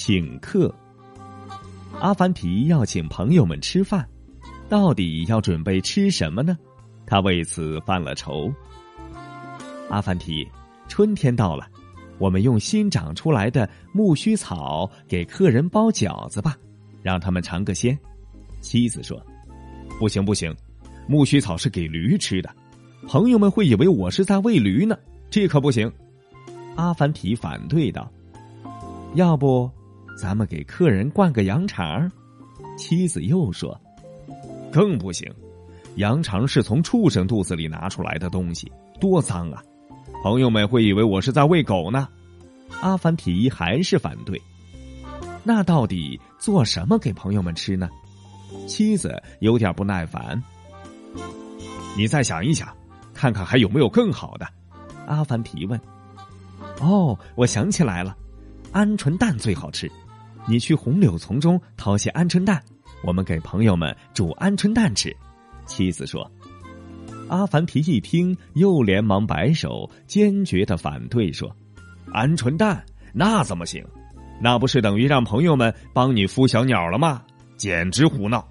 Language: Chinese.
请客。阿凡提要请朋友们吃饭，到底要准备吃什么呢？他为此犯了愁。阿凡提，春天到了，我们用新长出来的木须草给客人包饺子吧，让他们尝个鲜。妻子说：“不行不行，木须草是给驴吃的，朋友们会以为我是在喂驴呢，这可不行。”阿凡提反对道：“要不，咱们给客人灌个羊肠？”妻子又说：“更不行，羊肠是从畜生肚子里拿出来的东西，多脏啊！朋友们会以为我是在喂狗呢。”阿凡提还是反对。那到底做什么给朋友们吃呢？妻子有点不耐烦。你再想一想，看看还有没有更好的？阿凡提问。哦，我想起来了，鹌鹑蛋最好吃。你去红柳丛中掏些鹌鹑蛋，我们给朋友们煮鹌鹑蛋吃。妻子说。阿凡提一听，又连忙摆手，坚决的反对说：“鹌鹑蛋那怎么行？那不是等于让朋友们帮你孵小鸟了吗？简直胡闹！”